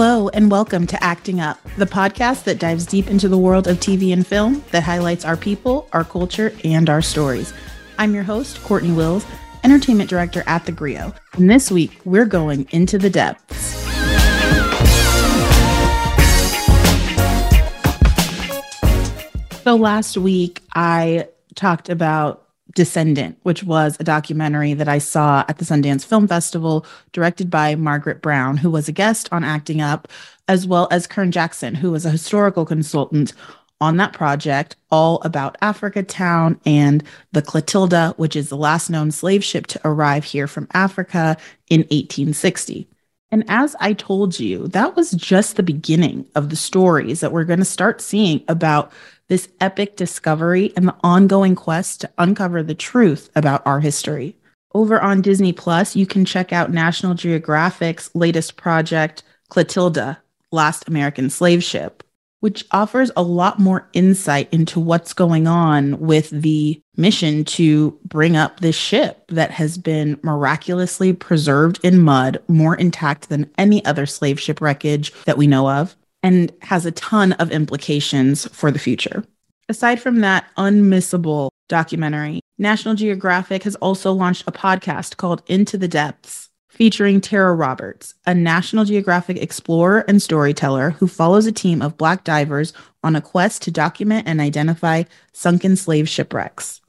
Hello, and welcome to Acting Up, the podcast that dives deep into the world of TV and film that highlights our people, our culture, and our stories. I'm your host, Cortney Wills, entertainment director at The Grio. And this week, we're going into the depths. So last week, I talked about Descendant, which was a documentary that I saw at the Sundance Film Festival, directed by Margaret Brown, who was a guest on Acting Up, as well as Kern Jackson, who was a historical consultant on that project, all about Africa Town and the Clotilda, which is the last known slave ship to arrive here from Africa in 1860. And as I told you, that was just the beginning of the stories that we're going to start seeing about this epic discovery and the ongoing quest to uncover the truth about our history. Over on Disney Plus, you can check out National Geographic's latest project, Clotilda, Last American Slave Ship, which offers a lot more insight into what's going on with the mission to bring up this ship that has been miraculously preserved in mud, more intact than any other slave ship wreckage that we know of and has a ton of implications for the future. Aside from that unmissable documentary, National Geographic has also launched a podcast called Into the Depths, featuring Tara Roberts, a National Geographic explorer and storyteller who follows a team of Black divers on a quest to document and identify sunken slave shipwrecks.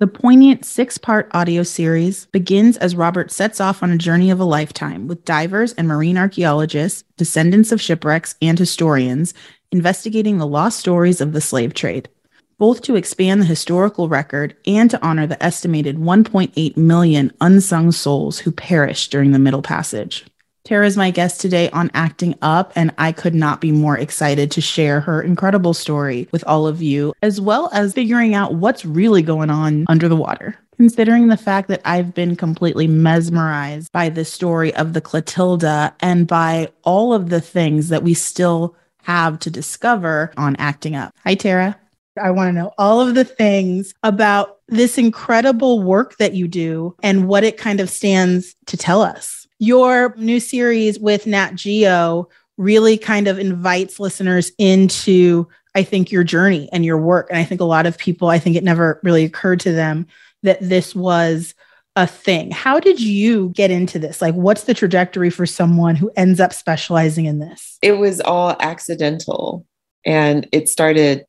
The poignant six part audio series begins as Robert sets off on a journey of a lifetime with divers and marine archaeologists, descendants of shipwrecks, and historians investigating the lost stories of the slave trade, both to expand the historical record and to honor the estimated 1.8 million unsung souls who perished during the Middle Passage. Tara is my guest today on Acting Up, and I could not be more excited to share her incredible story with all of you, as well as figuring out what's really going on under the water. Considering the fact that I've been completely mesmerized by the story of the Clotilda and by all of the things that we still have to discover on Acting Up. Hi, Tara. I want to know all of the things about this incredible work that you do and what it kind of stands to tell us your new series with Nat Geo really kind of invites listeners into, I think, your journey and your work. And I think a lot of people, I think it never really occurred to them that this was a thing. How did you get into this? Like, what's the trajectory for someone who ends up specializing in this? It was all accidental. And it started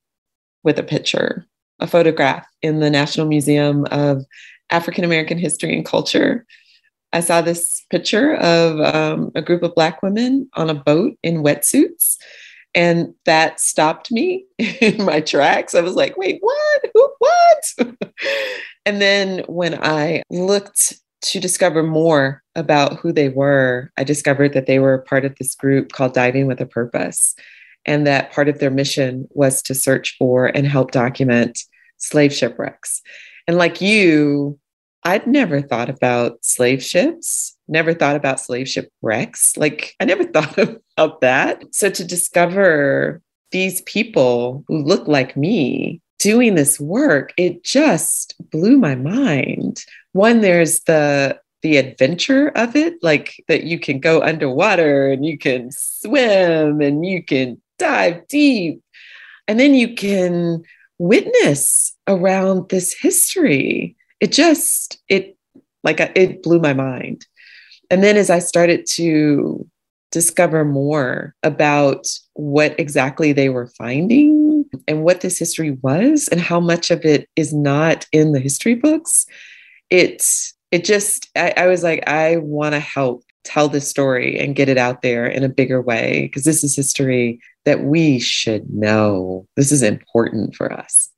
with a picture, a photograph in the National Museum of African American History and Culture I saw this picture of um, a group of Black women on a boat in wetsuits. And that stopped me in my tracks. I was like, wait, what? Who, what? and then when I looked to discover more about who they were, I discovered that they were part of this group called Diving with a Purpose. And that part of their mission was to search for and help document slave shipwrecks. And like you, I'd never thought about slave ships, never thought about slave ship wrecks. Like, I never thought about that. So, to discover these people who look like me doing this work, it just blew my mind. One, there's the the adventure of it, like that you can go underwater and you can swim and you can dive deep. And then you can witness around this history it just it like uh, it blew my mind. And then as i started to discover more about what exactly they were finding and what this history was and how much of it is not in the history books it's it just i, I was like i want to help tell this story and get it out there in a bigger way because this is history that we should know. This is important for us.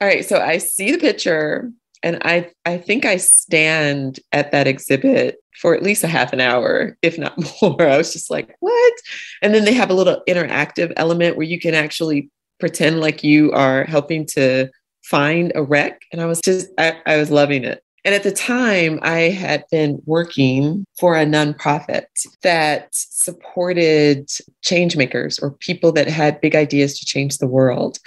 All right so i see the picture and I I think I stand at that exhibit for at least a half an hour, if not more. I was just like, what? And then they have a little interactive element where you can actually pretend like you are helping to find a wreck. And I was just I, I was loving it. And at the time, I had been working for a nonprofit that supported change makers or people that had big ideas to change the world.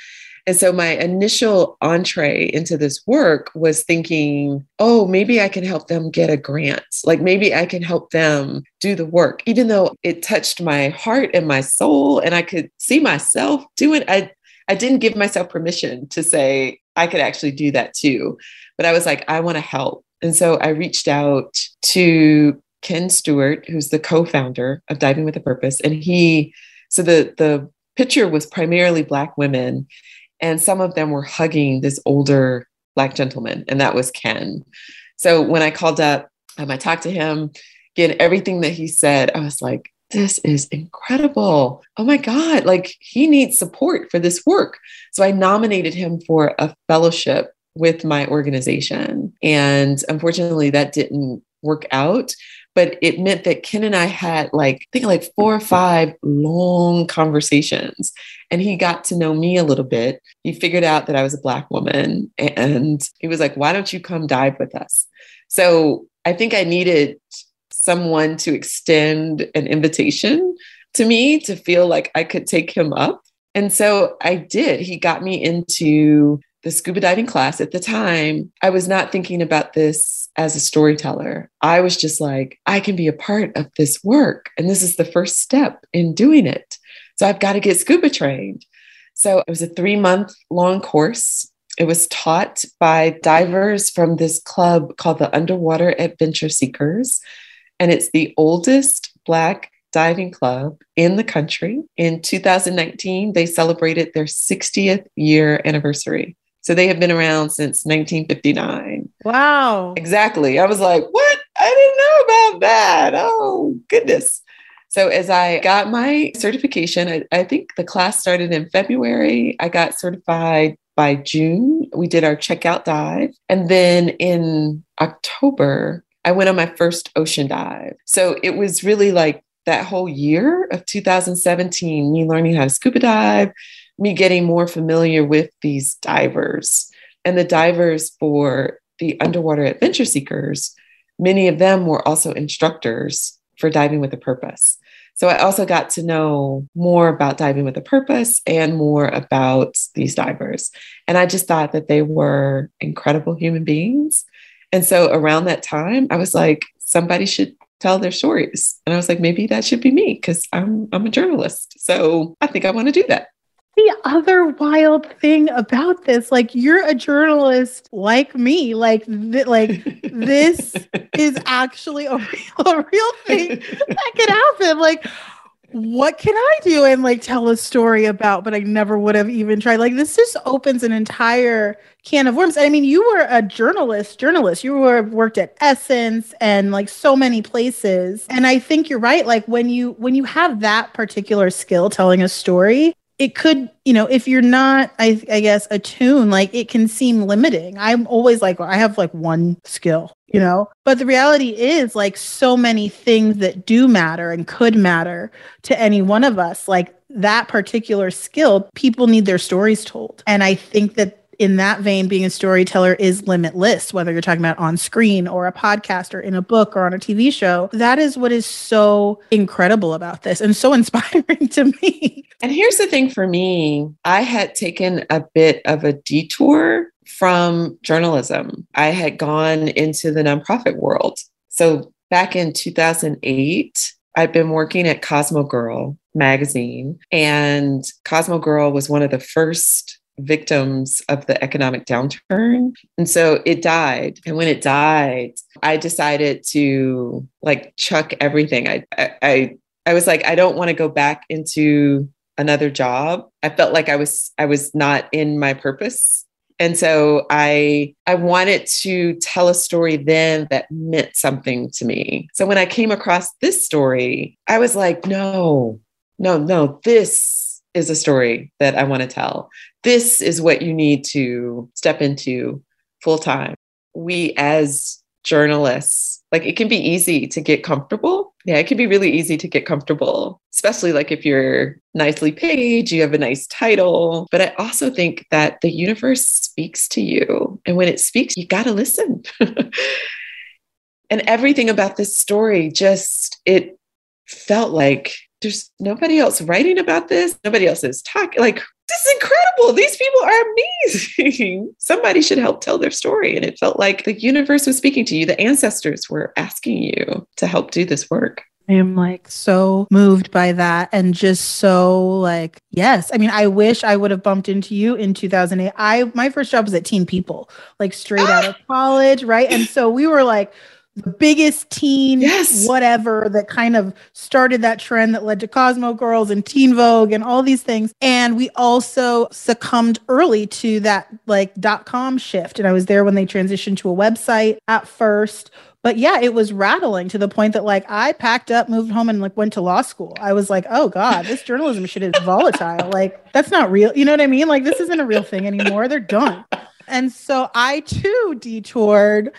And so my initial entree into this work was thinking, oh, maybe I can help them get a grant. Like maybe I can help them do the work, even though it touched my heart and my soul and I could see myself doing I I didn't give myself permission to say I could actually do that too. But I was like, I want to help. And so I reached out to Ken Stewart, who's the co-founder of Diving with a Purpose. And he, so the the picture was primarily black women, and some of them were hugging this older black gentleman, and that was Ken. So when I called up, um, I talked to him, again, everything that he said, I was like, this is incredible. Oh my God, like he needs support for this work. So I nominated him for a fellowship with my organization. And unfortunately, that didn't work out. But it meant that Ken and I had like, I think like four or five long conversations. And he got to know me a little bit. He figured out that I was a Black woman. And he was like, why don't you come dive with us? So I think I needed someone to extend an invitation to me to feel like I could take him up. And so I did. He got me into the scuba diving class at the time. I was not thinking about this as a storyteller. I was just like, I can be a part of this work. And this is the first step in doing it. So I've got to get scuba trained. So it was a three month long course. It was taught by divers from this club called the Underwater Adventure Seekers and it's the oldest Black diving club in the country. In 2019, they celebrated their 60th year anniversary. So they have been around since 1959. Wow. Exactly. I was like, what? I didn't know about that. Oh, goodness. So as I got my certification, I, I think the class started in February. I got certified by June. We did our checkout dive. And then in October, I went on my first ocean dive. So it was really like that whole year of 2017, me learning how to scuba dive, me getting more familiar with these divers. And the divers for the underwater adventure seekers, many of them were also instructors for diving with a purpose. So I also got to know more about diving with a purpose and more about these divers. And I just thought that they were incredible human beings and so around that time, I was like, somebody should tell their stories. And I was like, maybe that should be me because I'm I'm a journalist. So I think I want to do that. The other wild thing about this, like you're a journalist like me, like th- like this is actually a real, a real thing that could happen. Like what can I do and like tell a story about, but I never would have even tried. Like this just opens an entire can of worms. I mean, you were a journalist, journalist. You were worked at Essence and like so many places. And I think you're right. Like when you when you have that particular skill telling a story, it could, you know, if you're not, I, I guess, attuned, like it can seem limiting. I'm always like, I have like one skill, you know, but the reality is like so many things that do matter and could matter to any one of us. Like that particular skill, people need their stories told. And I think that in that vein, being a storyteller is limitless, whether you're talking about on screen or a podcast or in a book or on a TV show. That is what is so incredible about this and so inspiring to me. And here's the thing for me I had taken a bit of a detour from journalism, I had gone into the nonprofit world. So back in 2008, I'd been working at Cosmo Girl magazine, and Cosmo Girl was one of the first victims of the economic downturn. And so it died. And when it died, I decided to like chuck everything. I I I was like, I don't want to go back into another job. I felt like I was I was not in my purpose. And so I I wanted to tell a story then that meant something to me. So when I came across this story, I was like, no, no, no, this is a story that I want to tell. This is what you need to step into full time. We, as journalists, like it can be easy to get comfortable. Yeah, it can be really easy to get comfortable, especially like if you're nicely paid, you have a nice title. But I also think that the universe speaks to you. And when it speaks, you got to listen. and everything about this story just, it felt like there's nobody else writing about this. Nobody else is talking. Like, this is incredible. These people are amazing. Somebody should help tell their story. And it felt like the universe was speaking to you. The ancestors were asking you to help do this work. I am like so moved by that and just so like yes. I mean, I wish I would have bumped into you in 2008. I my first job was at Teen People, like straight out of college, right? And so we were like the biggest teen yes. whatever that kind of started that trend that led to Cosmo Girls and Teen Vogue and all these things. And we also succumbed early to that like dot com shift. And I was there when they transitioned to a website at first. But yeah, it was rattling to the point that like I packed up, moved home, and like went to law school. I was like, oh God, this journalism shit is volatile. Like, that's not real. You know what I mean? Like, this isn't a real thing anymore. They're done. And so I too detoured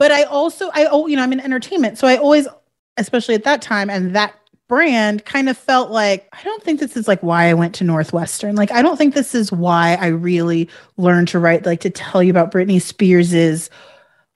but I also, I, oh, you know, I'm in entertainment. So I always, especially at that time and that brand kind of felt like I don't think this is like why I went to Northwestern. Like I don't think this is why I really learned to write like to tell you about Britney Spears's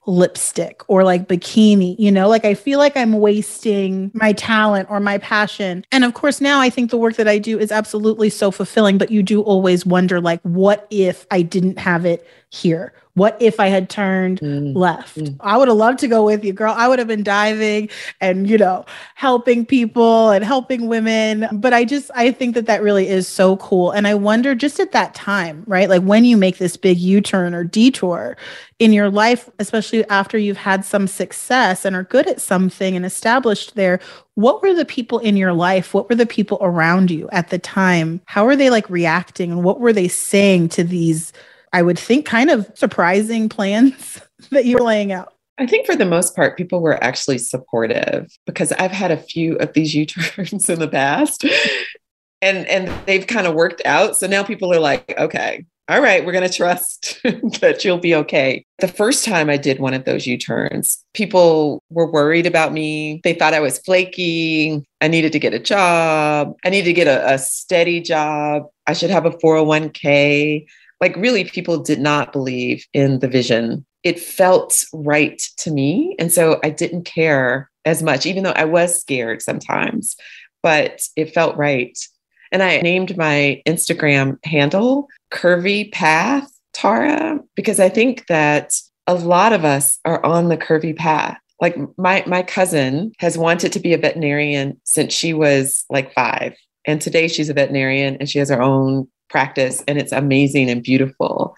lipstick or like bikini, you know, like I feel like I'm wasting my talent or my passion. And of course, now I think the work that I do is absolutely so fulfilling, but you do always wonder, like, what if I didn't have it here? What if I had turned mm. left? Mm. I would have loved to go with you, girl. I would have been diving and, you know, helping people and helping women. But I just, I think that that really is so cool. And I wonder just at that time, right? Like when you make this big U turn or detour in your life, especially after you've had some success and are good at something and established there, what were the people in your life? What were the people around you at the time? How were they like reacting and what were they saying to these? I would think, kind of surprising plans that you were laying out? I think for the most part, people were actually supportive because I've had a few of these U turns in the past and, and they've kind of worked out. So now people are like, okay, all right, we're going to trust that you'll be okay. The first time I did one of those U turns, people were worried about me. They thought I was flaky. I needed to get a job. I needed to get a, a steady job. I should have a 401k like really people did not believe in the vision. It felt right to me and so i didn't care as much even though i was scared sometimes but it felt right. And i named my instagram handle curvy path tara because i think that a lot of us are on the curvy path. Like my my cousin has wanted to be a veterinarian since she was like 5 and today she's a veterinarian and she has her own practice and it's amazing and beautiful.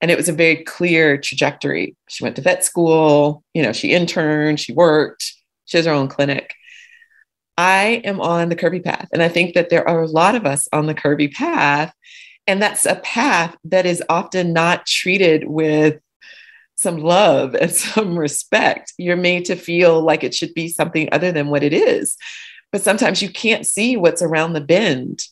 And it was a very clear trajectory. She went to vet school you know she interned she worked she has her own clinic. I am on the curvy path and i think that there are a lot of us on the curvy path and that's a path that is often not treated with some love and some respect. You're made to feel like it should be something other than what it is but sometimes you can't see what's around the bend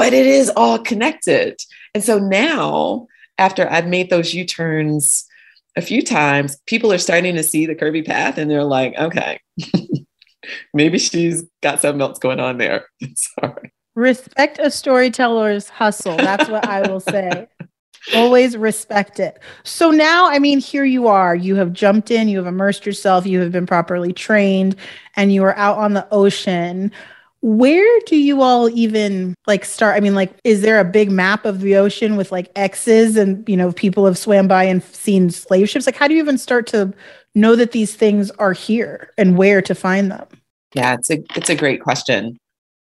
but it is all connected. And so now, after I've made those U turns a few times, people are starting to see the curvy path and they're like, okay, maybe she's got something else going on there. Sorry. Respect a storyteller's hustle. That's what I will say. Always respect it. So now, I mean, here you are. You have jumped in, you have immersed yourself, you have been properly trained, and you are out on the ocean where do you all even like start? I mean like is there a big map of the ocean with like x's and you know people have swam by and seen slave ships? Like how do you even start to know that these things are here and where to find them? Yeah it's a it's a great question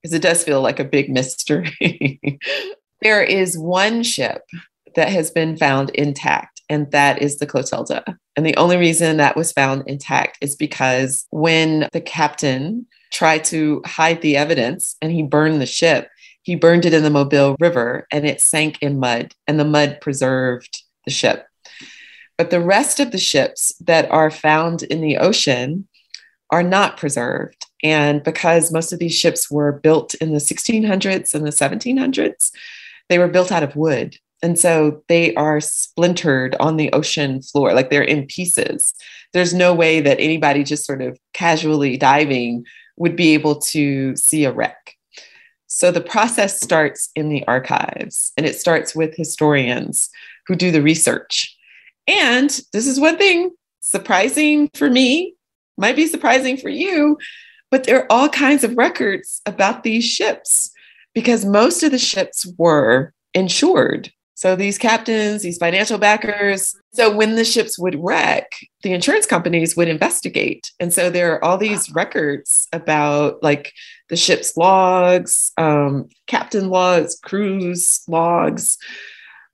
because it does feel like a big mystery. There is one ship that has been found intact and that is the clotilda and the only reason that was found intact is because when the captain tried to hide the evidence and he burned the ship. He burned it in the Mobile River and it sank in mud, and the mud preserved the ship. But the rest of the ships that are found in the ocean are not preserved. And because most of these ships were built in the 1600s and the 1700s, they were built out of wood. And so they are splintered on the ocean floor, like they're in pieces. There's no way that anybody just sort of casually diving would be able to see a wreck. So the process starts in the archives and it starts with historians who do the research. And this is one thing surprising for me, might be surprising for you, but there are all kinds of records about these ships because most of the ships were insured. So these captains, these financial backers. So when the ships would wreck, the insurance companies would investigate. And so there are all these records about like the ship's logs, um, captain logs, cruise logs,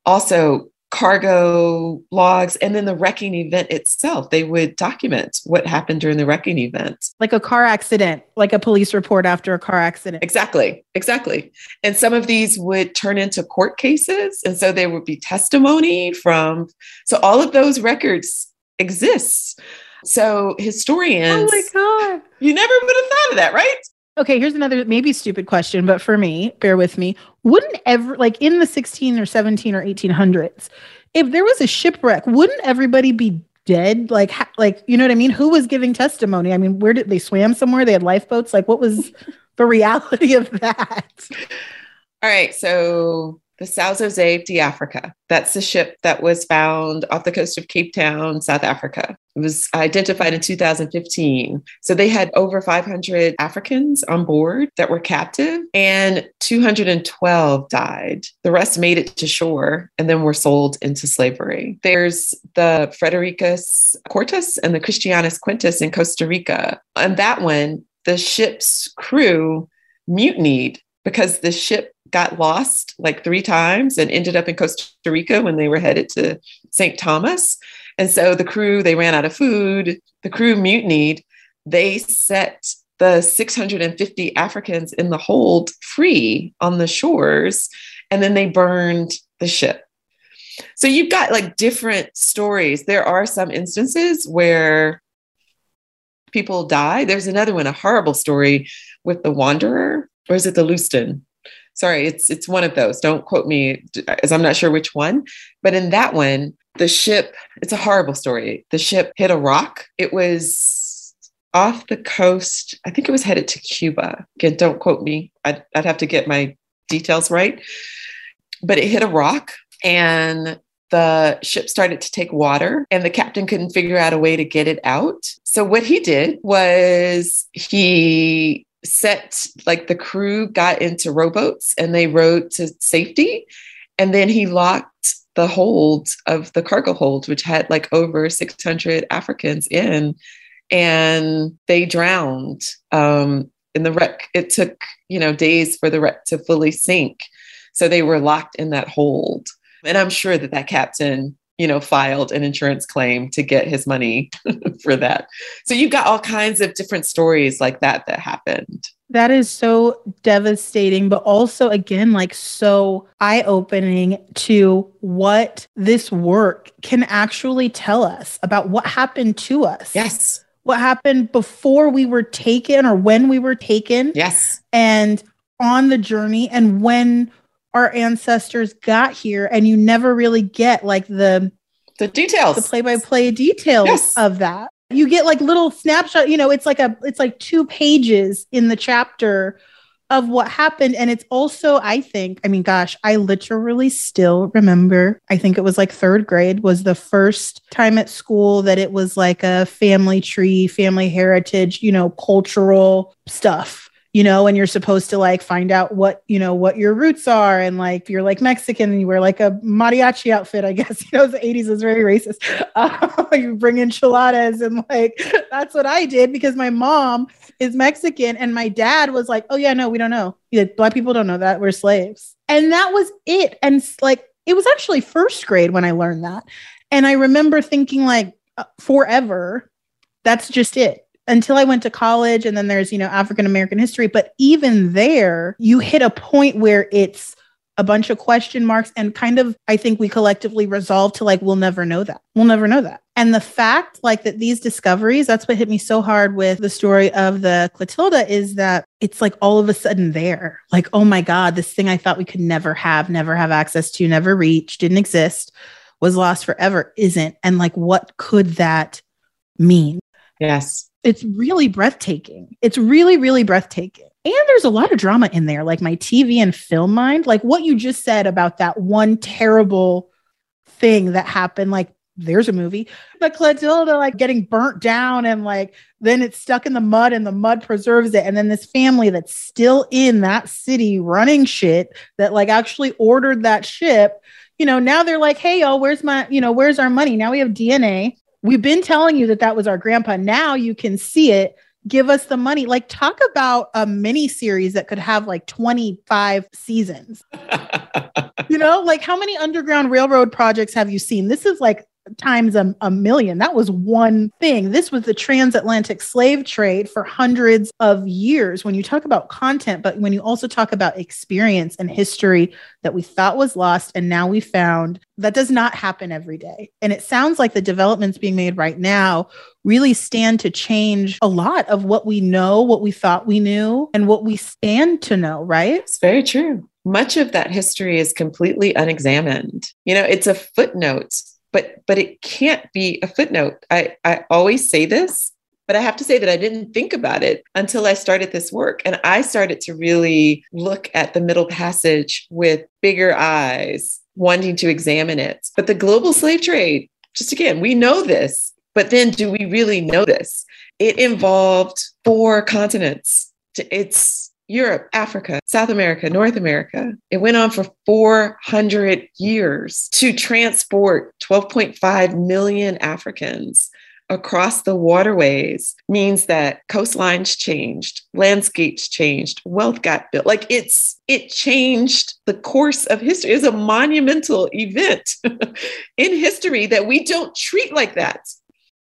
also cargo logs and then the wrecking event itself. They would document what happened during the wrecking event. Like a car accident like a police report after a car accident. Exactly exactly. And some of these would turn into court cases and so there would be testimony from so all of those records exists so historians oh my god. You never would have thought of that right Okay, here's another maybe stupid question, but for me, bear with me. Wouldn't ever like in the 16 or 17 or 1800s, if there was a shipwreck, wouldn't everybody be dead? Like, ha- like you know what I mean? Who was giving testimony? I mean, where did they swam somewhere? They had lifeboats. Like, what was the reality of that? All right, so the São José de Africa. That's the ship that was found off the coast of Cape Town, South Africa. It was identified in 2015. So they had over 500 Africans on board that were captive, and 212 died. The rest made it to shore and then were sold into slavery. There's the Fredericus Quartus and the Christianus Quintus in Costa Rica. On that one, the ship's crew mutinied because the ship got lost like three times and ended up in Costa Rica when they were headed to St. Thomas. And so the crew, they ran out of food, the crew mutinied. They set the 650 Africans in the hold free on the shores, and then they burned the ship. So you've got like different stories. There are some instances where people die. There's another one, a horrible story with the Wanderer, or is it the Leusden? Sorry, it's it's one of those. Don't quote me as I'm not sure which one, but in that one, the ship, it's a horrible story. The ship hit a rock. It was off the coast. I think it was headed to Cuba. Again, don't quote me. I'd, I'd have to get my details right. But it hit a rock and the ship started to take water and the captain couldn't figure out a way to get it out. So what he did was he set like the crew got into rowboats and they rowed to safety. And then he locked the hold of the cargo hold which had like over 600 africans in and they drowned um, in the wreck. It took you know days for the wreck to fully sink. So they were locked in that hold. And i'm sure that that captain you know, filed an insurance claim to get his money for that. So you've got all kinds of different stories like that that happened. That is so devastating, but also, again, like so eye opening to what this work can actually tell us about what happened to us. Yes. What happened before we were taken or when we were taken. Yes. And on the journey and when our ancestors got here and you never really get like the the details. the play-by-play details yes. of that. You get like little snapshot you know it's like a it's like two pages in the chapter of what happened and it's also i think i mean gosh i literally still remember i think it was like third grade was the first time at school that it was like a family tree family heritage you know cultural stuff you know, and you're supposed to like find out what, you know, what your roots are. And like, you're like Mexican and you wear like a mariachi outfit, I guess, you know, the 80s is very racist. Uh, you bring enchiladas and like, that's what I did because my mom is Mexican and my dad was like, oh, yeah, no, we don't know. Like, Black people don't know that. We're slaves. And that was it. And like, it was actually first grade when I learned that. And I remember thinking, like, uh, forever, that's just it until I went to college and then there's, you know, African American history. But even there, you hit a point where it's a bunch of question marks and kind of, I think we collectively resolve to like, we'll never know that. We'll never know that. And the fact, like, that these discoveries, that's what hit me so hard with the story of the Clotilda is that it's like all of a sudden there. Like, oh my God, this thing I thought we could never have, never have access to, never reach, didn't exist, was lost forever, isn't. And like, what could that mean? Yes it's really breathtaking. It's really, really breathtaking. And there's a lot of drama in there, like my TV and film mind, like what you just said about that one terrible thing that happened, like there's a movie. But Clotilda like getting burnt down and like then it's stuck in the mud and the mud preserves it. And then this family that's still in that city running shit that like actually ordered that ship, you know, now they're like, hey, yo, where's my, you know, where's our money? Now we have DNA. We've been telling you that that was our grandpa. Now you can see it. Give us the money. Like, talk about a mini series that could have like 25 seasons. you know, like how many Underground Railroad projects have you seen? This is like times a, a, million. That was one thing. This was the transatlantic slave trade for hundreds of years. When you talk about content, but when you also talk about experience and history that we thought was lost and now we found, that does not happen every day. And it sounds like the developments being made right now really stand to change a lot of what we know, what we thought we knew, and what we stand to know, right? It's very true. Much of that history is completely unexamined. You know, it's a footnote but but it can't be a footnote. I, I always say this, but I have to say that I didn't think about it until I started this work. And I started to really look at the Middle Passage with bigger eyes, wanting to examine it. But the global slave trade, just again, we know this, but then do we really know this? It involved four continents. It's Europe, Africa, South America, North America. It went on for 400 years to transport 12.5 million Africans across the waterways means that coastlines changed, landscapes changed, wealth got built. Like it's it changed the course of history. It's a monumental event in history that we don't treat like that.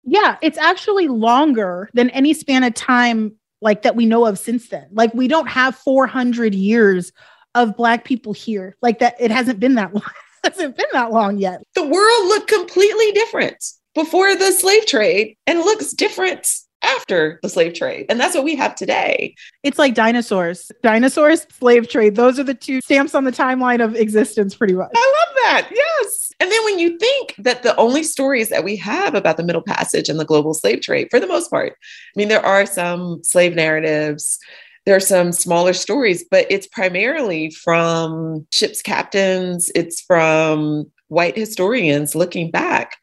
Yeah, it's actually longer than any span of time like that we know of since then. Like we don't have 400 years of black people here. Like that it hasn't been that long. it hasn't been that long yet. The world looked completely different before the slave trade and looks different after the slave trade. And that's what we have today. It's like dinosaurs, dinosaurs, slave trade. Those are the two stamps on the timeline of existence, pretty much. I love that. Yes. And then when you think that the only stories that we have about the Middle Passage and the global slave trade, for the most part, I mean, there are some slave narratives. There are some smaller stories, but it's primarily from ship's captains. It's from white historians looking back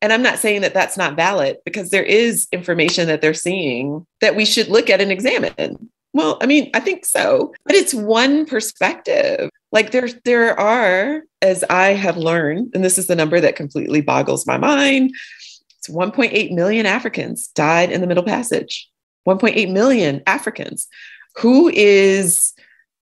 and I'm not saying that that's not valid because there is information that they're seeing that we should look at and examine. Well, I mean, I think so, but it's one perspective. Like there, there are, as I have learned, and this is the number that completely boggles my mind. It's 1.8 million Africans died in the Middle Passage. 1.8 million Africans. Who is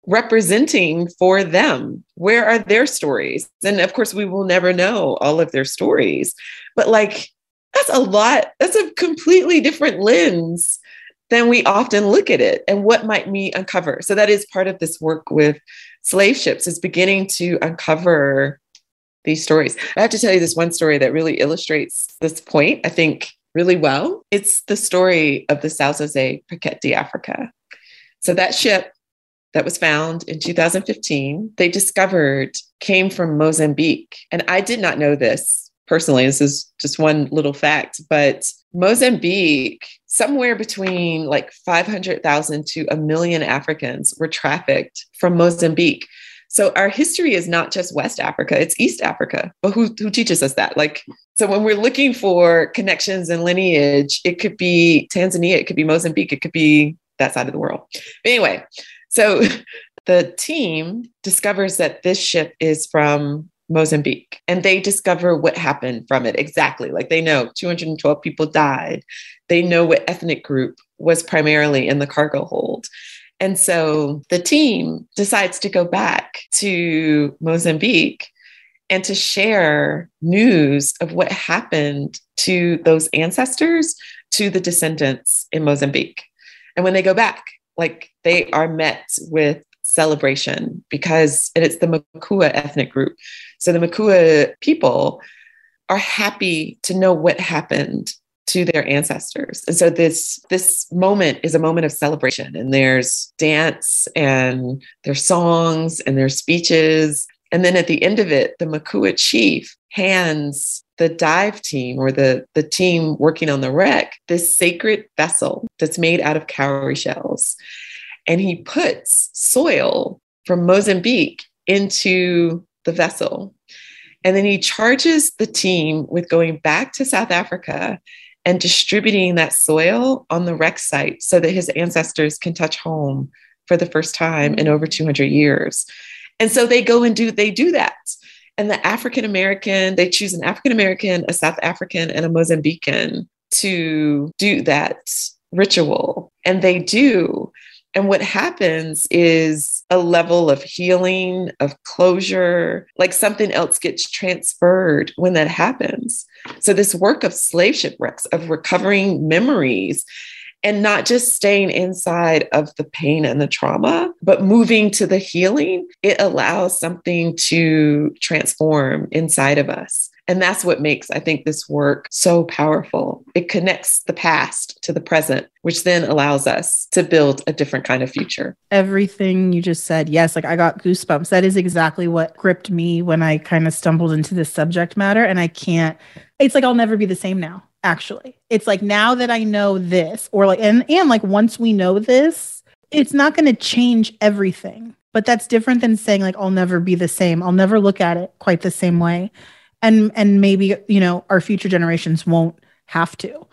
representing for them? Where are their stories? And of course, we will never know all of their stories, but like, that's a lot. That's a completely different lens than we often look at it. And what might we uncover? So, that is part of this work with slave ships, is beginning to uncover these stories. I have to tell you this one story that really illustrates this point, I think, really well. It's the story of the São José Paquete de Africa. So, that ship that was found in 2015, they discovered came from Mozambique. And I did not know this personally. This is just one little fact, but Mozambique, somewhere between like 500,000 to a million Africans were trafficked from Mozambique. So our history is not just West Africa, it's East Africa. But who, who teaches us that? Like, so when we're looking for connections and lineage, it could be Tanzania, it could be Mozambique, it could be that side of the world. But anyway, so the team discovers that this ship is from Mozambique and they discover what happened from it exactly. Like they know 212 people died. They know what ethnic group was primarily in the cargo hold. And so the team decides to go back to Mozambique and to share news of what happened to those ancestors, to the descendants in Mozambique. And when they go back, like they are met with celebration because it's the Makua ethnic group. So the Makua people are happy to know what happened to their ancestors. And so this this moment is a moment of celebration and there's dance and there's songs and there's speeches and then at the end of it the Makua chief hands the dive team or the, the team working on the wreck this sacred vessel that's made out of cowrie shells. And he puts soil from Mozambique into the vessel. And then he charges the team with going back to South Africa and distributing that soil on the wreck site so that his ancestors can touch home for the first time in over 200 years. And so they go and do they do that. And the African American, they choose an African American, a South African, and a Mozambican to do that ritual. And they do. And what happens is a level of healing, of closure, like something else gets transferred when that happens. So, this work of slave shipwrecks, of recovering memories, and not just staying inside of the pain and the trauma, but moving to the healing, it allows something to transform inside of us. And that's what makes, I think, this work so powerful. It connects the past to the present, which then allows us to build a different kind of future. Everything you just said, yes, like I got goosebumps. That is exactly what gripped me when I kind of stumbled into this subject matter. And I can't, it's like I'll never be the same now, actually. It's like now that I know this, or like, and, and like once we know this, it's not going to change everything. But that's different than saying, like, I'll never be the same. I'll never look at it quite the same way and and maybe you know our future generations won't have to.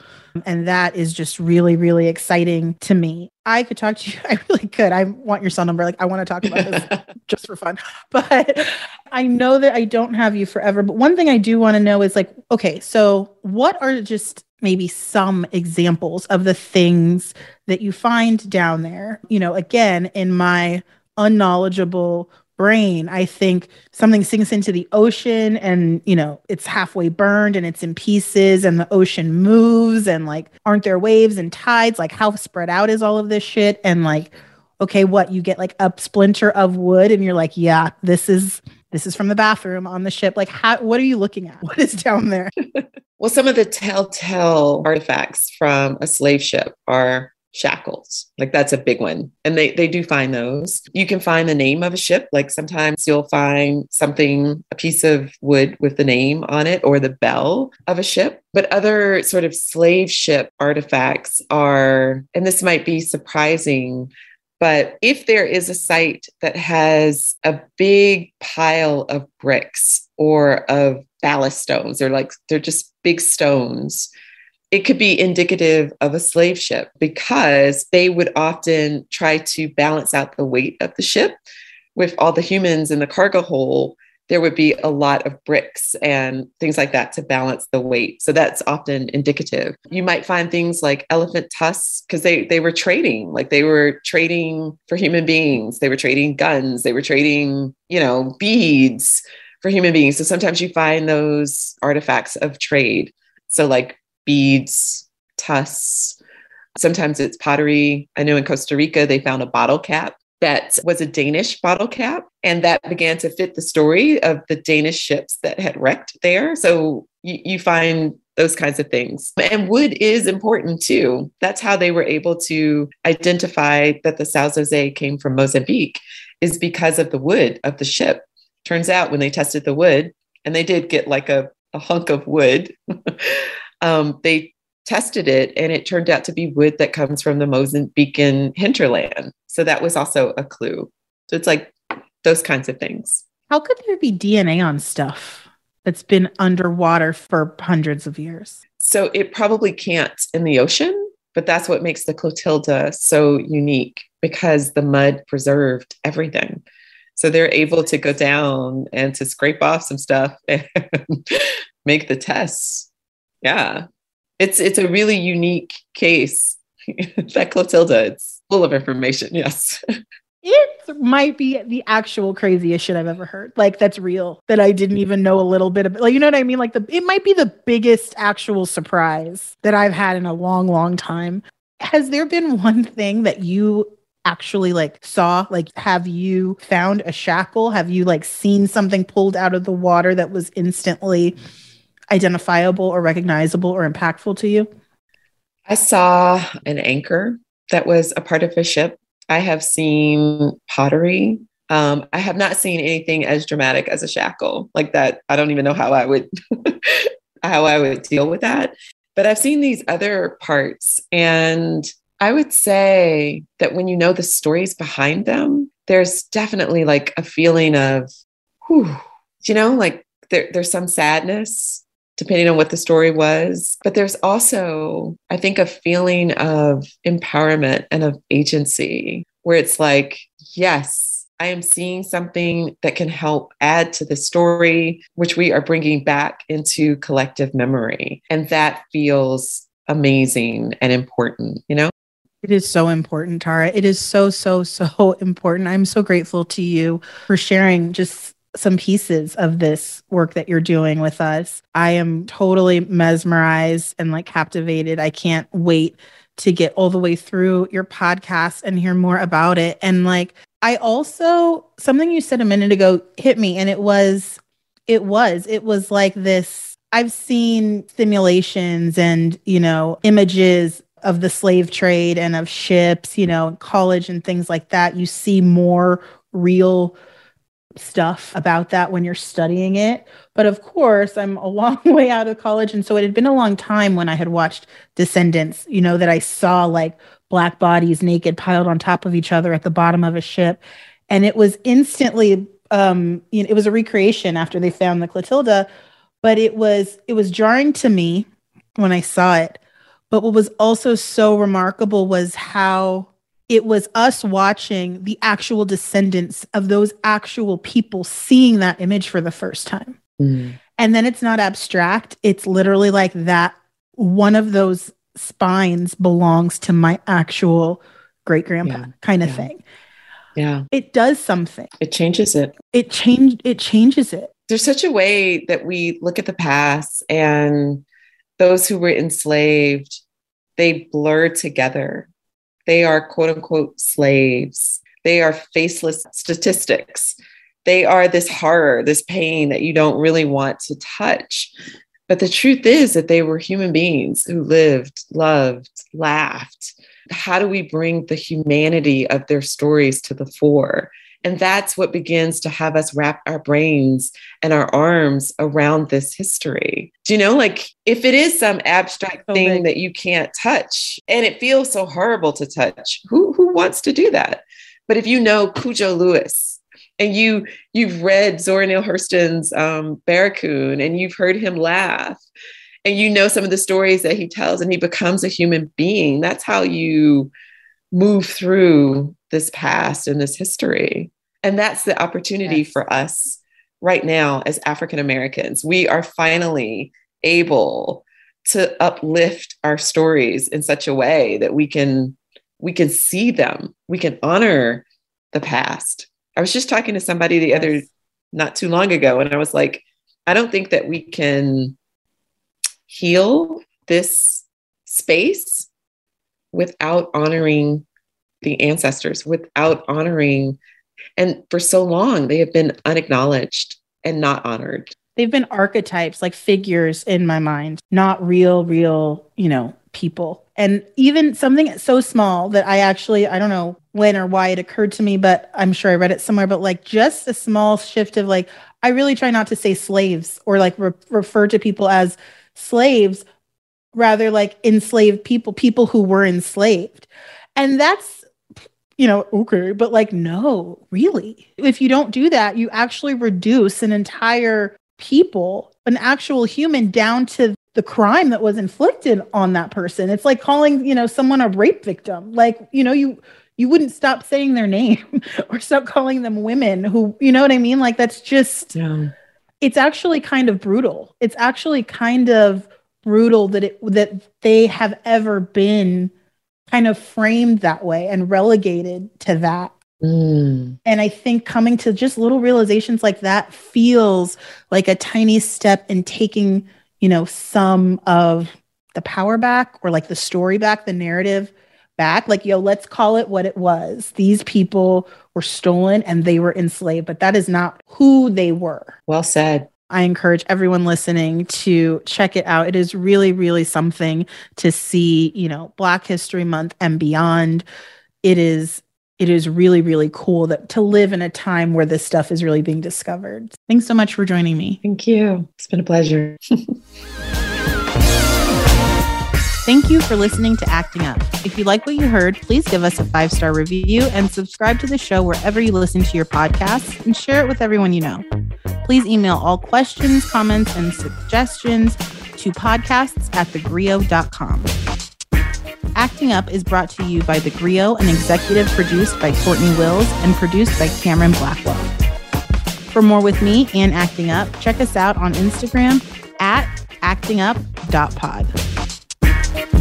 And that is just really really exciting to me. I could talk to you i really could. I want your cell number. Like i want to talk about this just for fun. But i know that i don't have you forever but one thing i do want to know is like okay so what are just maybe some examples of the things that you find down there? You know again in my unknowledgeable brain, I think something sinks into the ocean and, you know, it's halfway burned and it's in pieces and the ocean moves and like, aren't there waves and tides? Like, how spread out is all of this shit? And like, okay, what you get like a splinter of wood and you're like, yeah, this is. This is from the bathroom on the ship. Like, how, what are you looking at? What is down there? well, some of the telltale artifacts from a slave ship are shackles. Like that's a big one. And they they do find those. You can find the name of a ship. Like sometimes you'll find something a piece of wood with the name on it or the bell of a ship. But other sort of slave ship artifacts are and this might be surprising but if there is a site that has a big pile of bricks or of ballast stones they're like they're just big stones it could be indicative of a slave ship because they would often try to balance out the weight of the ship. With all the humans in the cargo hold, there would be a lot of bricks and things like that to balance the weight. So that's often indicative. You might find things like elephant tusks because they they were trading, like they were trading for human beings. They were trading guns. They were trading, you know, beads for human beings. So sometimes you find those artifacts of trade. So like beads, tusks. Sometimes it's pottery. I know in Costa Rica, they found a bottle cap that was a Danish bottle cap. And that began to fit the story of the Danish ships that had wrecked there. So you, you find those kinds of things. And wood is important too. That's how they were able to identify that the São José came from Mozambique, is because of the wood of the ship. Turns out when they tested the wood, and they did get like a, a hunk of wood um, they tested it and it turned out to be wood that comes from the Mozambican hinterland. So that was also a clue. So it's like those kinds of things. How could there be DNA on stuff that's been underwater for hundreds of years? So it probably can't in the ocean, but that's what makes the Clotilda so unique because the mud preserved everything. So they're able to go down and to scrape off some stuff and make the tests yeah it's it's a really unique case that clotilda it's full of information yes it might be the actual craziest shit I've ever heard. Like that's real that I didn't even know a little bit of. Like you know what I mean? Like the it might be the biggest actual surprise that I've had in a long, long time. Has there been one thing that you actually like saw? Like have you found a shackle? Have you like seen something pulled out of the water that was instantly identifiable or recognizable or impactful to you? I saw an anchor that was a part of a ship. I have seen pottery. Um, I have not seen anything as dramatic as a shackle like that. I don't even know how I would how I would deal with that. But I've seen these other parts, and I would say that when you know the stories behind them, there's definitely like a feeling of, whew, you know, like there, there's some sadness depending on what the story was. But there's also, I think, a feeling of empowerment and of agency where it's like, yes, I am seeing something that can help add to the story, which we are bringing back into collective memory. And that feels amazing and important, you know? It is so important, Tara. It is so, so, so important. I'm so grateful to you for sharing just some pieces of this work that you're doing with us. I am totally mesmerized and like captivated. I can't wait to get all the way through your podcast and hear more about it. And like, I also, something you said a minute ago hit me, and it was, it was, it was like this. I've seen simulations and, you know, images of the slave trade and of ships, you know, college and things like that. You see more real stuff about that when you're studying it. But of course, I'm a long way out of college. And so it had been a long time when I had watched Descendants, you know, that I saw like black bodies naked piled on top of each other at the bottom of a ship. And it was instantly, um, you know, it was a recreation after they found the Clotilda, but it was, it was jarring to me when I saw it. But what was also so remarkable was how it was us watching the actual descendants of those actual people seeing that image for the first time. Mm. And then it's not abstract, it's literally like that one of those spines belongs to my actual great grandpa yeah. kind of yeah. thing. Yeah. It does something. It changes it. It changed it changes it. There's such a way that we look at the past and those who were enslaved, they blur together they are quote unquote slaves. They are faceless statistics. They are this horror, this pain that you don't really want to touch. But the truth is that they were human beings who lived, loved, laughed. How do we bring the humanity of their stories to the fore? And that's what begins to have us wrap our brains and our arms around this history. Do you know, like if it is some abstract so thing big. that you can't touch and it feels so horrible to touch, who, who wants to do that? But if you know Cudjo Lewis and you you've read Zora Neale Hurston's um, Barracoon and you've heard him laugh and you know some of the stories that he tells and he becomes a human being, that's how you move through this past and this history. And that's the opportunity yes. for us right now as African Americans. We are finally able to uplift our stories in such a way that we can we can see them. We can honor the past. I was just talking to somebody the yes. other not too long ago and I was like I don't think that we can heal this space without honoring the ancestors, without honoring. And for so long, they have been unacknowledged and not honored. They've been archetypes, like figures in my mind, not real, real, you know, people. And even something so small that I actually, I don't know when or why it occurred to me, but I'm sure I read it somewhere, but like just a small shift of like, I really try not to say slaves or like re- refer to people as slaves, rather like enslaved people, people who were enslaved. And that's you know, okay, but like, no, really. If you don't do that, you actually reduce an entire people, an actual human down to the crime that was inflicted on that person. It's like calling, you know, someone a rape victim. Like, you know, you you wouldn't stop saying their name or stop calling them women who, you know what I mean? Like that's just yeah. it's actually kind of brutal. It's actually kind of brutal that it that they have ever been kind of framed that way and relegated to that. Mm. And I think coming to just little realizations like that feels like a tiny step in taking, you know, some of the power back or like the story back, the narrative back. Like, yo, let's call it what it was. These people were stolen and they were enslaved, but that is not who they were. Well said. I encourage everyone listening to check it out. It is really, really something to see, you know, Black History Month and beyond. It is it is really, really cool that to live in a time where this stuff is really being discovered. Thanks so much for joining me. Thank you. It's been a pleasure. Thank you for listening to Acting Up. If you like what you heard, please give us a five star review and subscribe to the show wherever you listen to your podcasts and share it with everyone you know. Please email all questions, comments, and suggestions to podcasts at thegrio.com. Acting Up is brought to you by The Grio and executive produced by Cortney Wills and produced by Cameron Blackwell. For more with me and Acting Up, check us out on Instagram at actingup.pod. Thank you.